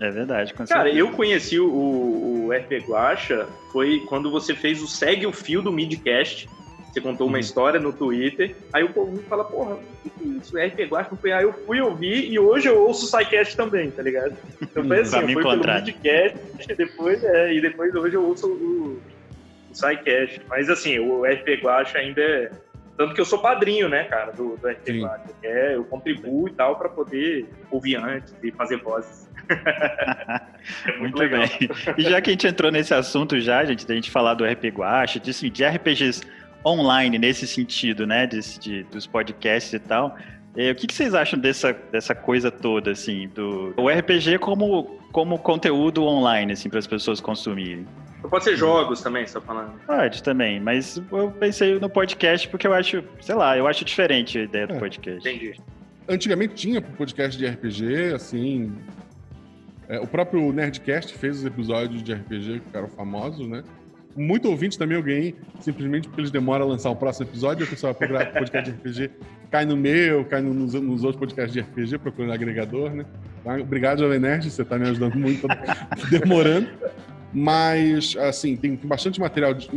É verdade, Cara, certeza. eu conheci o, o RP Guacha foi quando você fez o Segue o Fio do Midcast. Você contou uma Uhum. história no Twitter. Aí o povo fala, porra, o que é isso? RP Guacha não foi. Aí eu fui ouvir e hoje eu ouço o SciCast também, tá ligado? Então foi assim, pra me foi pelo encontrar. Midcast, e depois, é, e depois hoje eu ouço o, o SciCast. Mas assim, o RP Guacha ainda é. Tanto que eu sou padrinho, né, cara, do, do. Guacha. É, eu contribuo e tal pra poder ouvir antes e fazer vozes. É Muito legal. bem. E já que a gente entrou nesse assunto já, gente, da gente falar do RP Guacha, de, assim, de RPGs online nesse sentido, né, desse, de, dos podcasts e tal, eh, o que, que vocês acham dessa, dessa coisa toda, assim, do o RPG como, como conteúdo online, assim, para as pessoas consumirem? Pode ser jogos também, você tá falando. Pode também, mas eu pensei no podcast porque eu acho, sei lá, eu acho diferente a ideia do É. podcast. Entendi. Antigamente tinha podcast de RPG, assim. é, o próprio Nerdcast fez os episódios de RPG que ficaram famosos, né? Muito ouvinte também eu ganhei, simplesmente porque eles demoram a lançar o próximo episódio, o pessoal vai procurar podcast de RPG, cai no meu, cai no- nos, nos outros podcasts de RPG, procurando agregador, né? Tá? Obrigado, Jovem Nerd, você tá me ajudando muito, demorando. Mas, assim, tem, bastante material, de-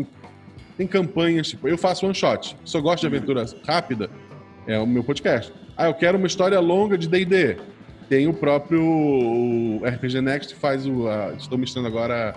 tem campanhas, tipo, eu faço one shot, se eu gosto de aventura rápida, é o meu podcast. Ah, eu quero uma história longa de D&D. Tem o próprio o RPG Next faz o... a- estou mostrando agora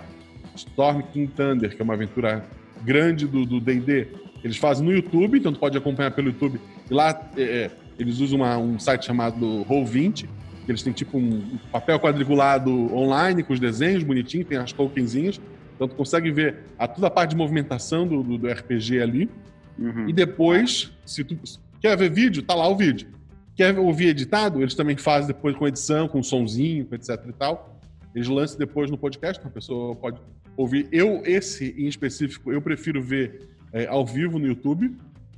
Storm King Thunder, que é uma aventura grande do D&D. Eles fazem no YouTube, então tu pode acompanhar pelo YouTube. E lá é, é, eles usam uma- um site chamado Roll20, que eles têm tipo um papel quadriculado online com os desenhos bonitinhos, tem as tokenzinhas. Então tu consegue ver a, toda a parte de movimentação do, do- do RPG ali. Uhum. E depois, se tu quer ver vídeo, tá lá o vídeo. Quer ouvir editado? Eles também fazem depois com edição, com sonzinho, com etc e tal. Eles lançam depois no podcast, então a pessoa pode ouvir. Eu, esse em específico, eu prefiro ver é, ao vivo no YouTube.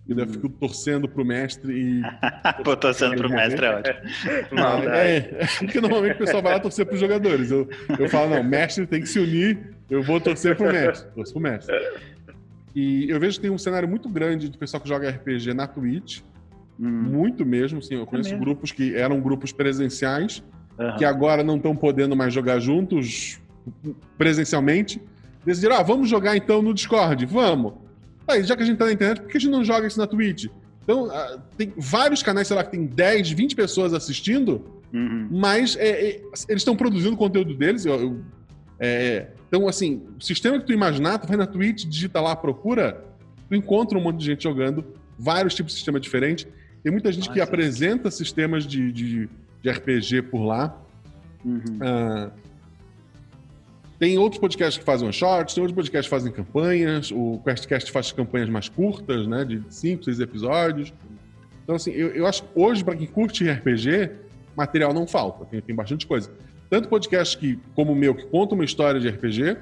E daí eu fico torcendo pro mestre e. Pô, torcendo pro mestre, é ótimo. Maldade. É, é, porque normalmente o pessoal vai lá torcer pros jogadores. Eu, eu falo, não, mestre tem que se unir, eu vou torcer pro mestre. Torço pro mestre. E eu vejo que tem um cenário muito grande de pessoal que joga RPG na Twitch. Hum, Muito mesmo, sim. Eu conheço mesmo? grupos que eram grupos presenciais, aham. que agora não estão podendo mais jogar juntos presencialmente. Decidiram, ah, vamos jogar então no Discord. Vamos. Aí, já que a gente tá na internet, por que a gente não joga isso na Twitch? Então, ah, tem vários canais, sei lá, que tem 10, 20 pessoas assistindo, Uhum. mas é, é, eles estão produzindo o conteúdo deles. eu- eu- é, então, assim, o sistema que tu imaginar, tu vai na Twitch, digita lá, procura, tu encontra um monte de gente jogando, vários tipos de sistema diferentes. Tem muita gente que Nossa. apresenta sistemas de, de, de RPG por lá. Uhum. Ah, tem outros podcasts que fazem shorts, tem outros podcasts que fazem campanhas. O QuestCast faz campanhas mais curtas, né? De 5, 6 episódios. Então, assim, eu, eu acho que hoje, para quem curte RPG, material não falta. Tem, tem bastante coisa. Tanto podcasts que, como o meu, que contam uma história de RPG,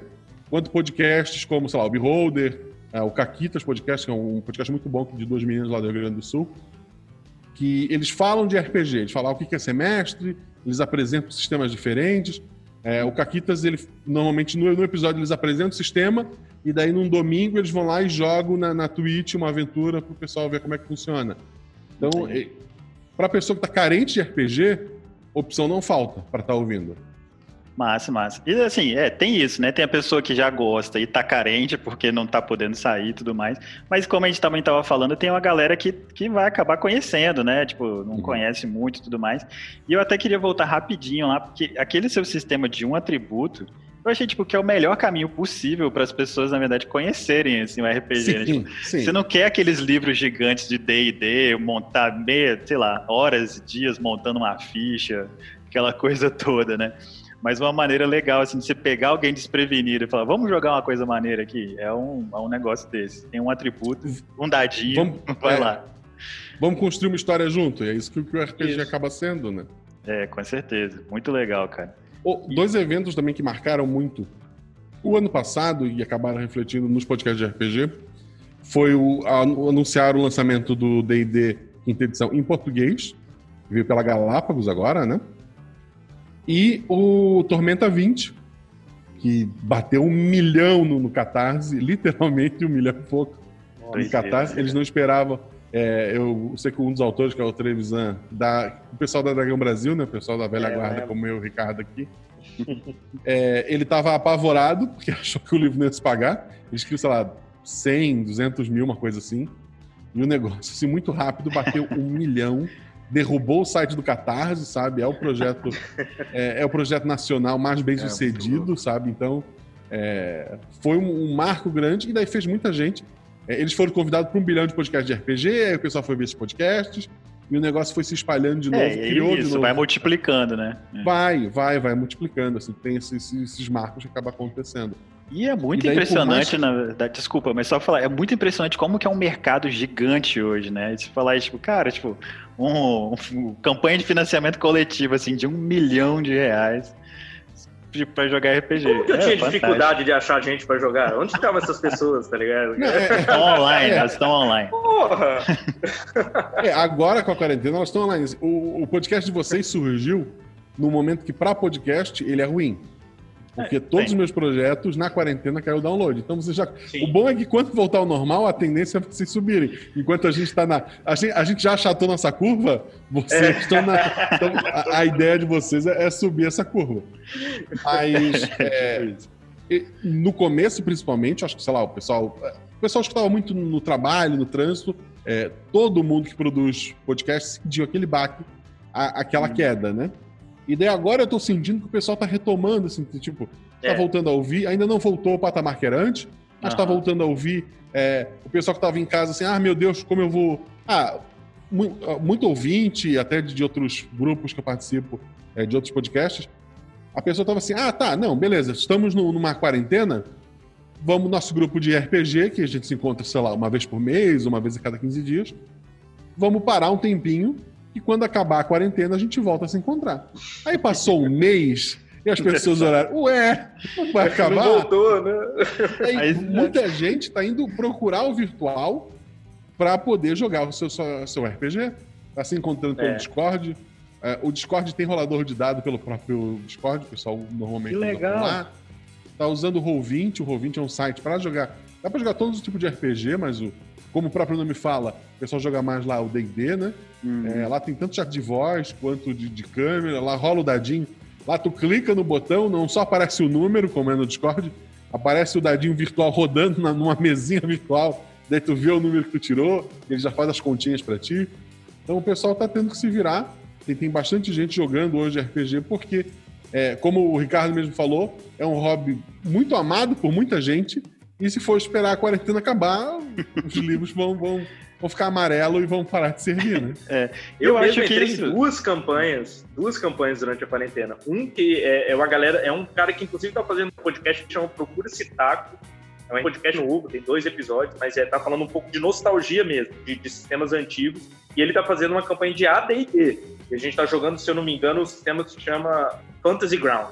quanto podcasts como, sei lá, o Beholder, ah, o Caquitas Podcast, que é um podcast muito bom de duas meninas lá do Rio Grande do Sul, que eles falam de RPG, eles falam o que é semestre, eles apresentam sistemas diferentes. É, o Caquitas, ele normalmente no, no episódio eles apresentam o sistema e daí num domingo eles vão lá e jogam na, na Twitch uma aventura para o pessoal ver como é que funciona. Então, Entendi. para a pessoa que está carente de RPG, opção não falta para estar ouvindo. Massa, massa. E assim, é, tem isso, né? Tem a pessoa que já gosta e tá carente porque não tá podendo sair e tudo mais. Mas como a gente também tava falando, tem uma galera que, que vai acabar conhecendo, né? Tipo, não Uhum. conhece muito e tudo mais. E eu até queria voltar rapidinho lá, porque aquele seu sistema de um atributo, eu achei, tipo, que é o melhor caminho possível para as pessoas, na verdade, conhecerem, assim, o RPG, né? Tipo, sim. Você não quer aqueles livros gigantes de D&D, montar meia, sei lá, horas e dias montando uma ficha, aquela coisa toda, né? Mas uma maneira legal, assim, de você pegar alguém desprevenido e falar, vamos jogar uma coisa maneira aqui, é um, é um negócio desse. Tem um atributo, um dadinho, Vamos- vai é. lá. Vamos construir uma história junto. E é isso que o RPG Isso. acaba sendo, né? É, com certeza. Muito legal, cara. Oh, dois eventos também que marcaram muito o ano passado e acabaram refletindo nos podcasts de RPG foi o, a- o anunciar o lançamento do D&D quinta edição em português, que veio pela Galápagos agora, né? E o Tormenta 20, que bateu um milhão no, no Catarse, literalmente um milhão e pouco no Doideira, Catarse. né? Eles não esperavam. é, eu sei que um dos autores, que é o Trevisan, da, o pessoal da Dragão Brasil, né? O pessoal da velha É, guarda, lembro. como eu e o Ricardo aqui. é, ele estava apavorado, porque achou que o livro não ia se pagar. Ele escreveu, sei lá, 100, 200 mil, uma coisa assim. E o negócio, assim, muito rápido, bateu um milhão. Derrubou o site do Catarse, sabe? É o projeto, é, é o projeto nacional mais bem sucedido, sabe? Então, é, foi um, um marco grande e daí fez muita gente. É, eles foram convidados para um bilhão de podcasts de RPG, aí o pessoal foi ver esses podcasts e o negócio foi se espalhando de novo, É, criou de isso, novo. vai multiplicando, né? É. Vai, vai, vai multiplicando, assim, tem esses, esses marcos que acabam acontecendo. E é muito E daí, impressionante, mais- na verdade, desculpa, mas só falar, é muito impressionante como que é um mercado gigante hoje, né? E se falar, tipo, cara, tipo, um, um- campanha de financiamento coletivo, assim, de um milhão de reais pra jogar RPG. Como que eu É tinha fantástico. dificuldade de achar gente pra jogar? Onde estavam essas pessoas, tá ligado? Não, é- Estão online, É. elas estão online. Porra! É, agora com a quarentena elas estão online. O, o podcast de vocês surgiu no momento que para podcast ele é ruim. Porque todos os meus projetos na quarentena caiu o download. Então você já. Sim. O bom é que quando voltar ao normal, a tendência é vocês subirem. Enquanto a gente está na. A gente, a gente já achatou nossa curva, vocês estão na. então, a, a ideia de vocês é, é subir essa curva. Mas é, no começo, principalmente, acho que, sei lá, o pessoal. O pessoal escutava muito no trabalho, no trânsito. é, todo mundo que produz podcast sentiu aquele baque, a- aquela queda, né? E daí agora eu tô sentindo que o pessoal tá retomando, assim, tipo, tá É. voltando a ouvir, ainda não voltou ao patamar que era antes, mas tá Aham. voltando a ouvir. é, o pessoal que tava em casa assim, ah, meu Deus, como eu vou. Ah, mu- muito ouvinte, até de, de outros grupos que eu participo, é, de outros podcasts, a pessoa tava assim, ah, tá, não, beleza, estamos no- numa quarentena, vamos no nosso grupo de RPG, que a gente se encontra, sei lá, uma vez por mês, uma vez a cada 15 dias, vamos parar um tempinho e quando acabar a quarentena a gente volta a se encontrar. Aí passou um mês e as pessoas olharam, ué, não vai Não acabar? voltou, né? Aí, Aí- muita gente tá indo procurar o virtual para poder jogar o seu, seu, RPG. Tá se encontrando pelo É. Discord. É, o Discord tem rolador de dado pelo próprio Discord, o pessoal normalmente Que legal. lá. Tá usando o Roll20, o Roll20 é um site para jogar. Dá para jogar todos os tipos de RPG, mas o, como o próprio nome fala, o pessoal joga mais lá o D&D, né? Uhum. É, lá tem tanto chat de voz quanto de, de câmera, lá rola o dadinho. Lá tu clica no botão, não só aparece o número, como é no Discord, aparece o dadinho virtual rodando na- numa mesinha virtual, daí tu vê o número que tu tirou, ele já faz as continhas pra ti. Então o pessoal tá tendo que se virar. Tem, tem bastante gente jogando hoje RPG, porque, é, como o Ricardo mesmo falou, é um hobby muito amado por muita gente. E se for esperar a quarentena acabar, os livros vão, vão, vão ficar amarelo e vão parar de servir, né? Eu, Eu mesmo acho que isso- duas campanhas, duas campanhas durante a quarentena. Um que é, é uma galera, é um cara que inclusive tá fazendo um podcast que chama Procura Citaco. É um podcast novo, tem dois episódios, mas é, tá falando um pouco de nostalgia mesmo, de, de sistemas antigos. E ele tá fazendo uma campanha de AD&D. E a gente tá jogando, se eu não me engano, o sistema que se chama Fantasy Ground.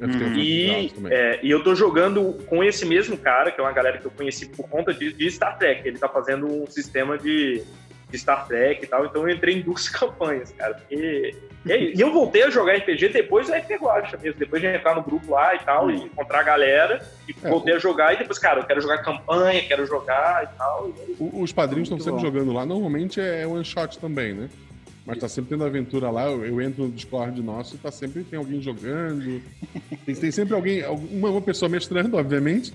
Uhum. E, é, e eu tô jogando com esse mesmo cara, que é uma galera que eu conheci por conta de, de Star Trek. Ele tá fazendo um sistema de, de Star Trek e tal, então eu entrei em duas campanhas, cara. Porque, e, aí, e eu voltei a jogar RPG depois da RPG Guacha mesmo, depois de entrar no grupo lá e tal, e encontrar a galera, e É, voltei a jogar, e depois, cara, eu quero jogar campanha, quero jogar e tal. E aí, O- Os padrinhos estão sempre bom. jogando lá. Normalmente é one shot também, né? Mas tá sempre tendo aventura lá. Eu, eu entro no Discord nosso e tá sempre tem alguém jogando. Tem, tem sempre alguém, uma, uma pessoa mestrando, obviamente.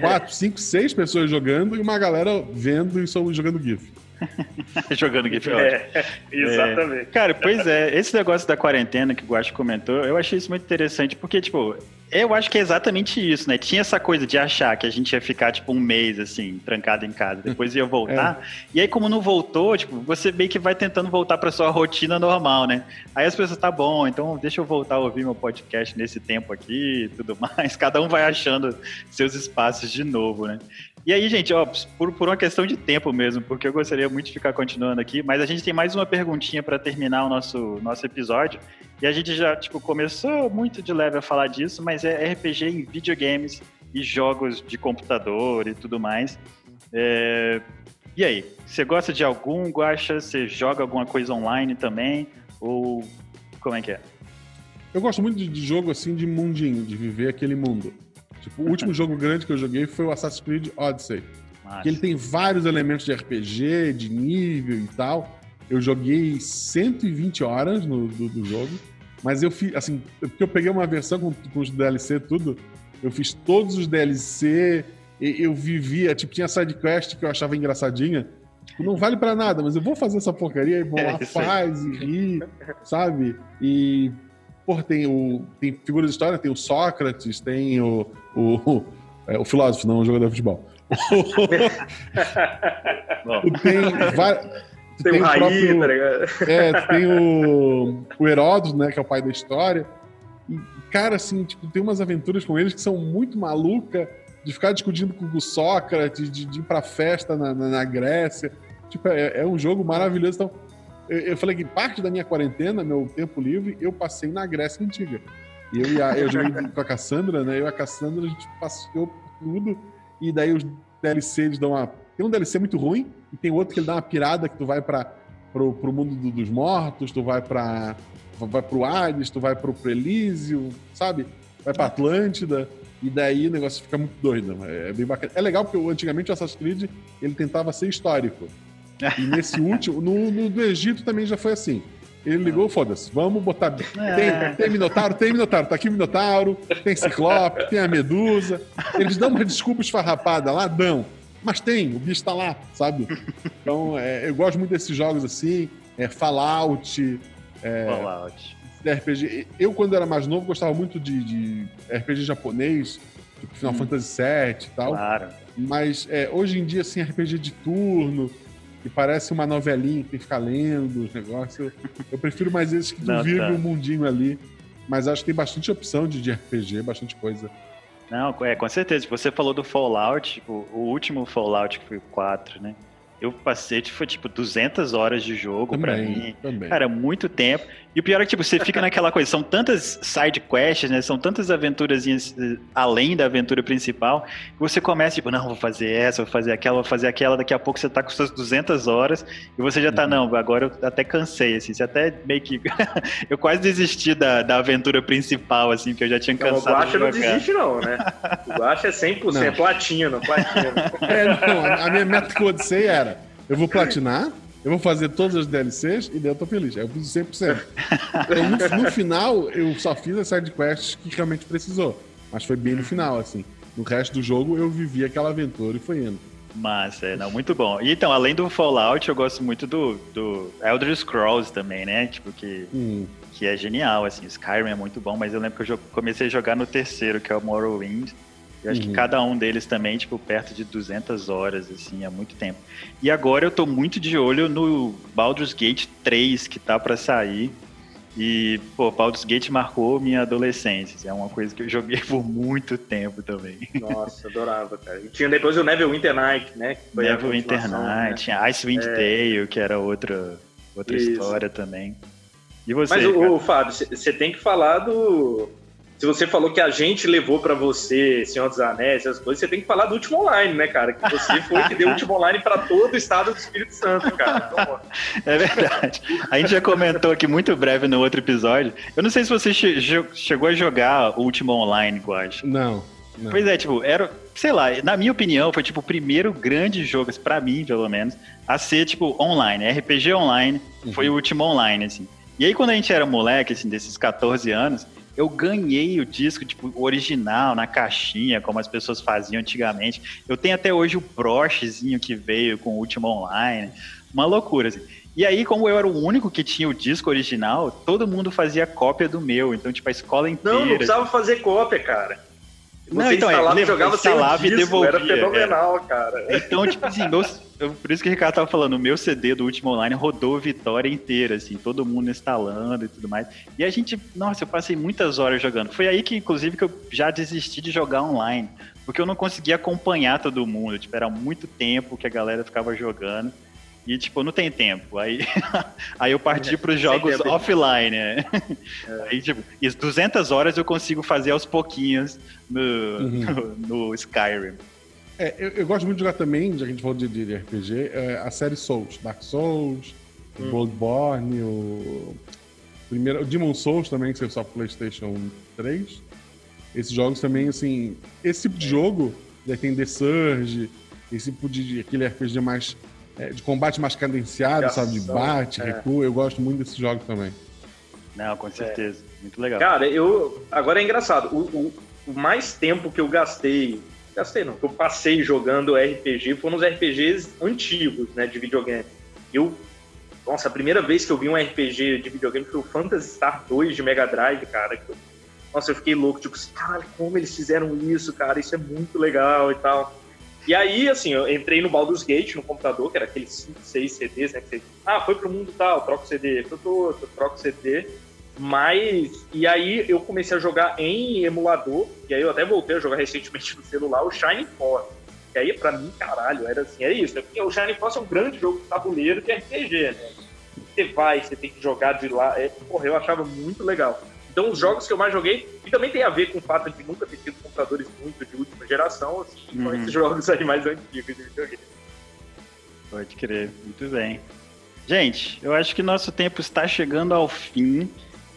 Quatro, cinco, seis pessoas jogando e uma galera vendo e só jogando GIF. Jogando GIF. ótimo. é, exatamente. Cara, pois é, esse negócio da quarentena que o Guacho comentou, eu achei isso muito interessante, porque, tipo, Eu acho que é exatamente isso, né? Tinha essa coisa de achar que a gente ia ficar, tipo, um mês, assim, trancado em casa, depois ia voltar. É. E aí, como não voltou, tipo, você meio que vai tentando voltar pra sua rotina normal, né? Aí as pessoas, tá bom, então deixa eu voltar a ouvir meu podcast nesse tempo aqui e tudo mais. Cada um vai achando seus espaços de novo, né? E aí, gente, ó, por, por uma questão de tempo mesmo, porque eu gostaria muito de ficar continuando aqui, mas a gente tem mais uma perguntinha para terminar o nosso, nosso episódio. E a gente já, tipo, começou muito de leve a falar disso, mas é RPG em videogames e jogos de computador e tudo mais. É... E aí, você gosta de algum, Guaxa? Você joga alguma coisa online também? Ou como é que é? Eu gosto muito de jogo assim de mundinho, de viver aquele mundo. Tipo, o último jogo grande que eu joguei foi o Assassin's Creed Odyssey. Massa. Que ele tem vários elementos de RPG, de nível e tal. Eu joguei 120 horas no, do, do jogo, mas eu fiz, assim, porque eu peguei uma versão com, com os DLC tudo, eu fiz todos os DLC, eu vivia, tipo, tinha side quest que eu achava engraçadinha, tipo, não vale para nada, mas eu vou fazer essa porcaria e vou lá, faz e ri, sabe? E Porra, tem, o, tem figuras de história, tem o Sócrates, tem o, o, é, o filósofo, não o jogador de futebol. tem. Tem, tem, o Raí, próprio, tá ligado? É, tem o, o Heródoto, né, que é o pai da história. E, cara, assim, tipo, tem umas aventuras com eles que são muito malucas, de ficar discutindo com o Sócrates, de, de ir pra festa na, na, na Grécia. Tipo, é, é, um jogo maravilhoso. Então, eu, falei que parte da minha quarentena, meu tempo livre, eu passei na Grécia Antiga. Eu, e a, eu joguei com a Cassandra, né? Eu e a Cassandra, a gente passeou tudo. E daí os DLC, eles dão uma... Tem um DLC muito ruim, e tem outro que ele dá uma pirada, que tu vai para pro, pro mundo do, dos mortos, tu vai para vai pro Hades, tu vai pro, pro Elísio, sabe? Vai pra Atlântida. E daí o negócio fica muito doido. É bem bacana. É legal porque antigamente o Assassin's Creed ele tentava ser histórico. E nesse último, no, no, do Egito também já foi assim. Ele ligou, foda-se, vamos botar. É. Tem, tem Minotauro, tem Minotauro, tá aqui o Minotauro, tem Ciclope, tem a Medusa. Eles dão uma desculpa esfarrapada lá, dão. Mas tem, o bicho tá lá, sabe? Então, é, eu gosto muito desses jogos assim, é, Fallout. É, Fallout. RPG. Eu, quando era mais novo, gostava muito de, de RPG japonês, tipo Final hum. Fantasy VII e tal. Claro. Mas é, hoje em dia, assim, RPG de turno que parece uma novelinha que ficar lendo os negócios. Eu, eu prefiro mais esses que tu Não, vive tá. o mundinho ali. Mas acho que tem bastante opção de, de RPG, bastante coisa. Não, é, com certeza. Você falou do Fallout, o, o último Fallout que foi o 4, né? Eu passei, tipo, foi tipo 200 horas de jogo também, pra mim. Também. Cara, muito tempo. E o pior é que, tipo, você fica naquela coisa, são tantas side quests, né? São tantas aventuras eh, além da aventura principal, que você começa, tipo, não, vou fazer essa, vou fazer aquela, vou fazer aquela, daqui a pouco você tá com suas 200 horas, e você já tá, uhum. não, agora eu até cansei, assim, você até meio que... eu quase desisti da, da aventura principal, assim, que eu já tinha cansado não, o Guacha não desiste não, né? O Guacha é 100% não. platino, platino. É, não, a minha meta que eu era, eu vou platinar, eu vou fazer todas as DLCs e daí eu tô feliz. Aí eu fiz 100%. Então, no, no, final, eu só fiz as sidequests que realmente precisou. Mas foi bem no final, assim. No resto do jogo, eu vivi aquela aventura e foi indo. Massa, é, não, muito bom. E então, além do Fallout, eu gosto muito do, do Elder Scrolls também, né? Tipo, que, hum. que é genial, assim. Skyrim é muito bom, mas eu lembro que eu comecei a jogar no terceiro, que é o Morrowind. Eu acho uhum. que cada um deles também, tipo, perto de 200 horas, assim, há muito tempo. E agora eu tô muito de olho no Baldur's Gate 3, que tá para sair. E, pô, Baldur's Gate marcou minha adolescência. É uma coisa que eu joguei por muito tempo também. Nossa, adorava, cara. E tinha depois o Neverwinter Night, né? Neverwinter? Night, né? tinha Icewind é... Dale, que era outra, outra história também. E você? Mas, o, Fábio, você tem que falar do se você falou que a gente levou para você Senhor dos Anéis, essas coisas, você tem que falar do último online, né, cara? Que você foi que deu o último online para todo o estado do Espírito Santo, cara. Então, é verdade. A gente já comentou aqui muito breve no outro episódio. Eu não sei se você che chegou a jogar o último online, Guache. Não, não. Pois é, tipo, era, sei lá, na minha opinião, foi tipo o primeiro grande jogo, para mim, pelo menos, a ser tipo online, RPG online, uhum. foi o último online, assim. E aí, quando a gente era moleque, assim, desses 14 anos, eu ganhei o disco, tipo, original, na caixinha, como as pessoas faziam antigamente. Eu tenho até hoje o brochezinho que veio com o último online. Uma loucura, assim. E aí, como eu era o único que tinha o disco original, todo mundo fazia cópia do meu. Então, tipo, a escola inteira. Não, não precisava fazer cópia, cara. Você Não, então, é, instalava e ele jogava sem o instalava e devolvia, Era fenomenal, cara. Então, tipo assim, meus- por isso que o Ricardo tava falando, o meu CD do último online rodou Vitória inteira, assim, todo mundo instalando e tudo mais. E a gente, nossa, eu passei muitas horas jogando. Foi aí que, inclusive, que eu já desisti de jogar online, porque eu não conseguia acompanhar todo mundo. Tipo, era muito tempo que a galera ficava jogando. E, tipo, não tem tempo. Aí, aí eu parti para os jogos offline, né? Aí, tipo, e 200 horas eu consigo fazer aos pouquinhos no, Uhum. no, no Skyrim. É, eu, eu gosto muito de jogar também, já que a gente falou de, de RPG, é, a série Souls. Dark Souls, Hum. Bloodborne, o. Primeiro, o Demon Souls também, que saiu só pro PlayStation 3. Esses jogos também, assim. Esse tipo de jogo, daí tem The Surge, esse tipo de. de- aquele RPG mais. É, de combate mais cadenciado, sabe? De bate, é. recua. Eu gosto muito desses jogos também. Não, com certeza. Muito legal. Cara, eu. Agora é engraçado. O, o- o mais tempo que eu gastei. Gastei não, que eu passei jogando RPG foram os RPGs antigos, né? De videogame. Eu. Nossa, a primeira vez que eu vi um RPG de videogame foi o Phantasy Star 2 de Mega Drive, cara. que eu- nossa, eu fiquei louco, tipo, assim, cara, como eles fizeram isso, cara? Isso é muito legal e tal. E aí, assim, eu entrei no Baldur's Gate no computador, que era aqueles 5, 6 CDs, né? Que você, ah, foi pro mundo tal, troca o CD, foi pro outro, troca o CD. Mas, e aí eu comecei a jogar em emulador, e aí eu até voltei a jogar recentemente no celular, o Shining Force. E aí, pra mim, caralho, era assim, é isso. né? Porque o Shining Force é um grande jogo de tabuleiro de RPG, né? Você vai, você tem que jogar de lá. É, porra, eu achava muito legal. Então, os jogos que eu mais joguei, e também tem a ver com o fato de nunca ter tido computadores muito de última geração, assim, são Uhum. esses jogos aí mais antigos de videogame. Pode crer, muito bem. Gente, eu acho que nosso tempo está chegando ao fim.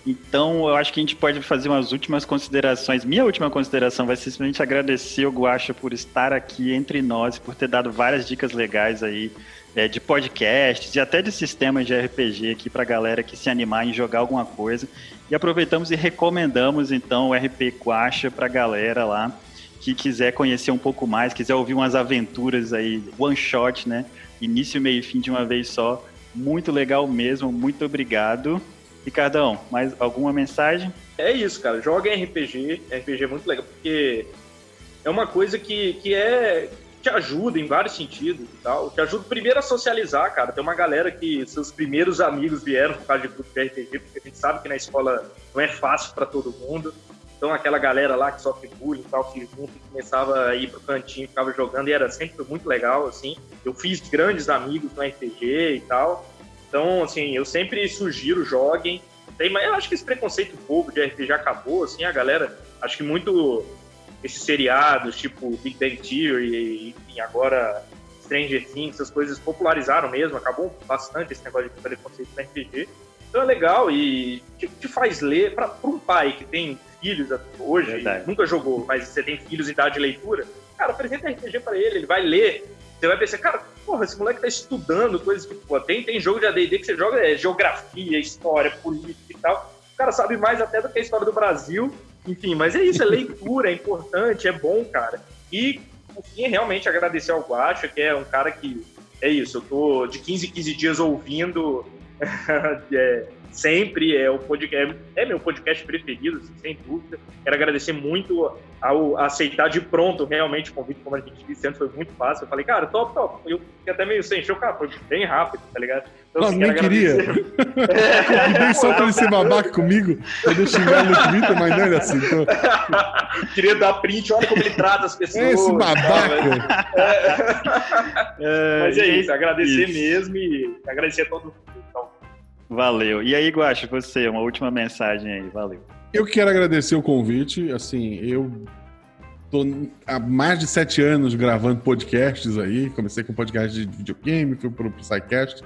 Então, eu acho que a gente pode fazer umas últimas considerações. Minha última consideração vai ser simplesmente agradecer o Guaxa por estar aqui entre nós, por ter dado várias dicas legais aí é, de podcasts e até de sistemas de RPG aqui para galera que se animar em jogar alguma coisa. E aproveitamos e recomendamos então o RP Guaxa para galera lá que quiser conhecer um pouco mais, quiser ouvir umas aventuras aí, one shot, né? Início, meio e fim de uma vez só. Muito legal mesmo, muito obrigado. Ricardão, mais alguma mensagem? É isso, cara. Joga RPG. RPG é muito legal, porque é uma coisa que, que é. Te ajuda em vários sentidos e tal. Te ajuda primeiro a socializar, cara. Tem uma galera que seus primeiros amigos vieram por causa de grupo de RPG, porque a gente sabe que na escola não é fácil para todo mundo. Então aquela galera lá que sofre bullying e tal, que junto começava a ir pro cantinho, ficava jogando e era sempre muito legal, assim. Eu fiz grandes amigos no RPG e tal. Então, assim, eu sempre sugiro, joguem. Tem, mas eu acho que esse preconceito bobo de RPG acabou, assim, a galera, acho que muito esses seriados, tipo Big Bang Theory, enfim, agora Stranger Things, essas coisas popularizaram mesmo, acabou bastante esse negócio de preconceito no RPG. Então é legal e te, te faz ler, para um pai que tem filhos hoje, nunca jogou, mas você tem filhos em idade de leitura, cara, apresenta RPG para ele, ele vai ler, você vai pensar, cara, porra, esse moleque tá estudando coisas que, pô, tem, tem jogo de AD&D que você joga é, geografia, história, política e tal. O cara sabe mais até do que a história do Brasil. Enfim, mas é isso, é leitura, é importante, é bom, cara. E, por fim, realmente agradecer ao Guacha, que é um cara que, é isso, eu tô de 15 em 15 dias ouvindo é, sempre, é, o podcast, é meu podcast preferido, assim, sem dúvida. Quero agradecer muito ao aceitar de pronto realmente o convite, como a gente disse antes, foi muito fácil. Eu falei, cara, top, top. Eu fiquei até meio sem show, cara, foi bem rápido, tá ligado? Então, Nossa, assim, nem quero queria. Convidei só pra ele ser babaca comigo, pra eu xingar no Twitter, mas não ele aceitou. Queria dar print, olha como ele trata as pessoas. É esse tá, babaca. Mas é isso, agradecer Isso. mesmo e agradecer a todo mundo. Então, Valeu. E aí, Guaxa, você, uma última mensagem aí, valeu. Eu quero agradecer o convite. Assim, eu tô há mais de sete anos gravando podcasts aí. Comecei com podcast de videogame, fui pro Psycast.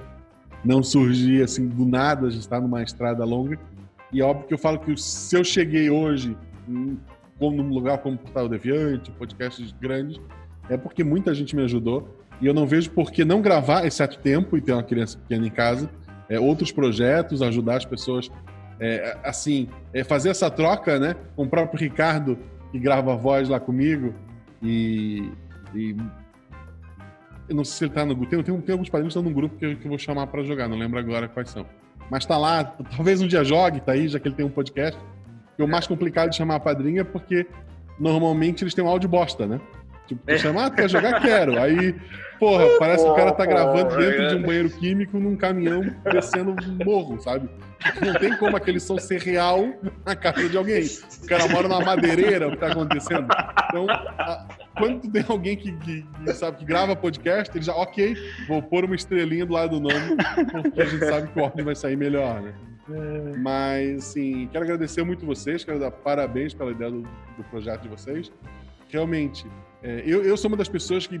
Não surgi assim do nada, já está numa estrada longa. E óbvio que eu falo que se eu cheguei hoje em- como num lugar como Portal Deviante, podcasts grandes, é porque muita gente me ajudou. E eu não vejo por que não gravar esse certo tempo e ter uma criança pequena em casa. É, outros projetos, ajudar as pessoas é, assim, é fazer essa troca, né? Com o próprio Ricardo, que grava a voz lá comigo. E. e eu não sei se ele tá no grupo. Tem, tem, alguns padrinhos que estão no grupo que eu, que eu vou chamar para jogar, não lembro agora quais são. Mas tá lá, talvez um dia jogue, tá aí, já que ele tem um podcast. O mais complicado de chamar a padrinha é porque normalmente eles têm um áudio bosta, né? Tipo, tu chama, ah, quer jogar? Quero. Aí, porra, parece que o cara tá gravando dentro de um banheiro químico num caminhão descendo um morro, sabe? Não tem como aquele som ser real na casa de alguém. O cara mora numa madeireira, o que tá acontecendo. Então, a, quando tu tem alguém que, que, que, sabe, que grava podcast, ele já, ok, vou pôr uma estrelinha do lado do nome, porque a gente sabe que o áudio vai sair melhor, né? Mas, assim, quero agradecer muito vocês, quero dar parabéns pela ideia do, do projeto de vocês. Realmente, é, eu, eu sou uma das pessoas que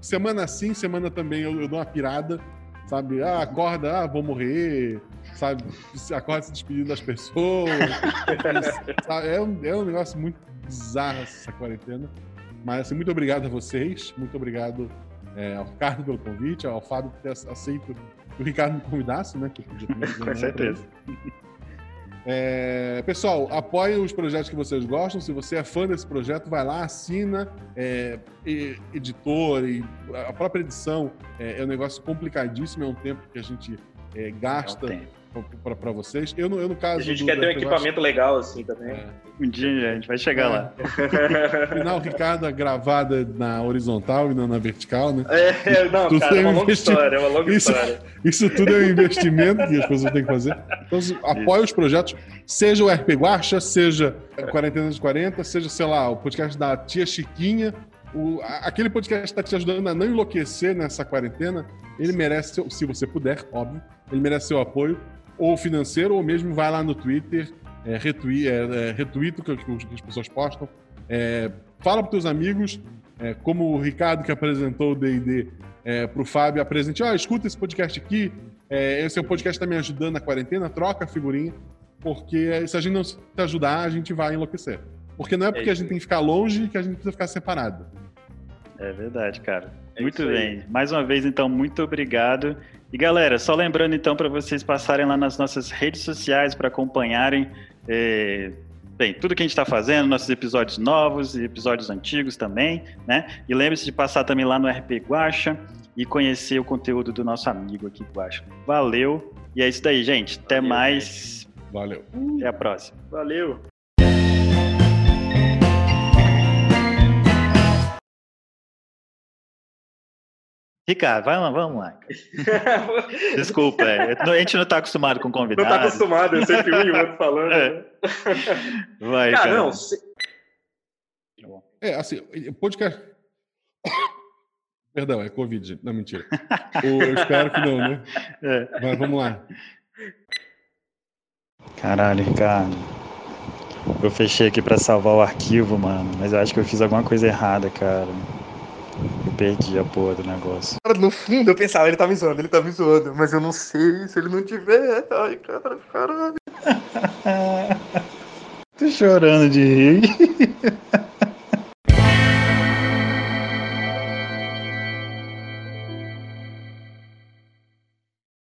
semana sim, semana também eu, eu dou uma pirada, sabe? Ah, acorda, ah, vou morrer, sabe? Acorda se despedindo das pessoas. é, um, é um negócio muito bizarro essa quarentena. Mas, assim, muito obrigado a vocês, muito obrigado é, ao Ricardo pelo convite, ao Fábio por ter aceito que o Ricardo me convidasse, né? Que podia Com certeza. É, pessoal, apoie os projetos que vocês gostam. Se você é fã desse projeto, vai lá, assina. É, editor e a própria edição é, é, um negócio complicadíssimo. É um tempo que a gente é, gasta. É um para vocês. Eu, no, eu, no caso. A gente quer ter um equipamento legal assim também. É. Um dia a gente vai chegar é. lá. Final, Ricardo, gravada na horizontal e não na vertical, né? É, não, tudo cara, é uma longa história, é uma longa isso, história. Isso tudo é um investimento que as pessoas têm que fazer. Então, apoie os projetos, seja o RP Guacha, seja Quarentena de 40, seja, sei lá, o podcast da Tia Chiquinha. O, aquele podcast que está te ajudando a não enlouquecer nessa quarentena, ele merece, se você puder, óbvio, ele merece seu apoio ou financeiro, ou mesmo vai lá no Twitter, é, retweet, é, é, retweet o que, que, as pessoas postam, é, fala para teus amigos, é, como o Ricardo que apresentou o D&D é, para o Fábio, apresente, ó, oh, escuta esse podcast aqui, é, esse é o podcast que está me ajudando na quarentena, troca a figurinha, porque se a gente não te ajudar, a gente vai enlouquecer. Porque não é porque a gente tem que ficar longe que a gente precisa ficar separado. É verdade, cara. É muito bem. Mais uma vez, então, muito obrigado. E galera, só lembrando então para vocês passarem lá nas nossas redes sociais para acompanharem é, bem, tudo que a gente está fazendo, nossos episódios novos e episódios antigos também, né? E lembre-se de passar também lá no RP Guacha e conhecer o conteúdo do nosso amigo aqui, Guacha. Valeu! E é isso daí, gente. Até Valeu, mais. Gente. Valeu. Até a próxima. Valeu. Ricardo, vai lá, vamos lá. Desculpa, é, a gente não está acostumado com convidados. Não está acostumado, eu sempre um e outro falando. É. Né? Vai, cara. cara. Não, se... É, assim, podcast. Perdão, é Covid, não, mentira. eu espero que não, né? É. Mas vamos lá. Caralho, Ricardo. Eu fechei aqui para salvar o arquivo, mano, mas eu acho que eu fiz alguma coisa errada, cara. Eu perdi a porra do negócio. No fundo eu pensava, ele tá me zoando, ele tá me zoando, mas eu não sei se ele não tiver. Ai, cara, caralho. Tô chorando de rir.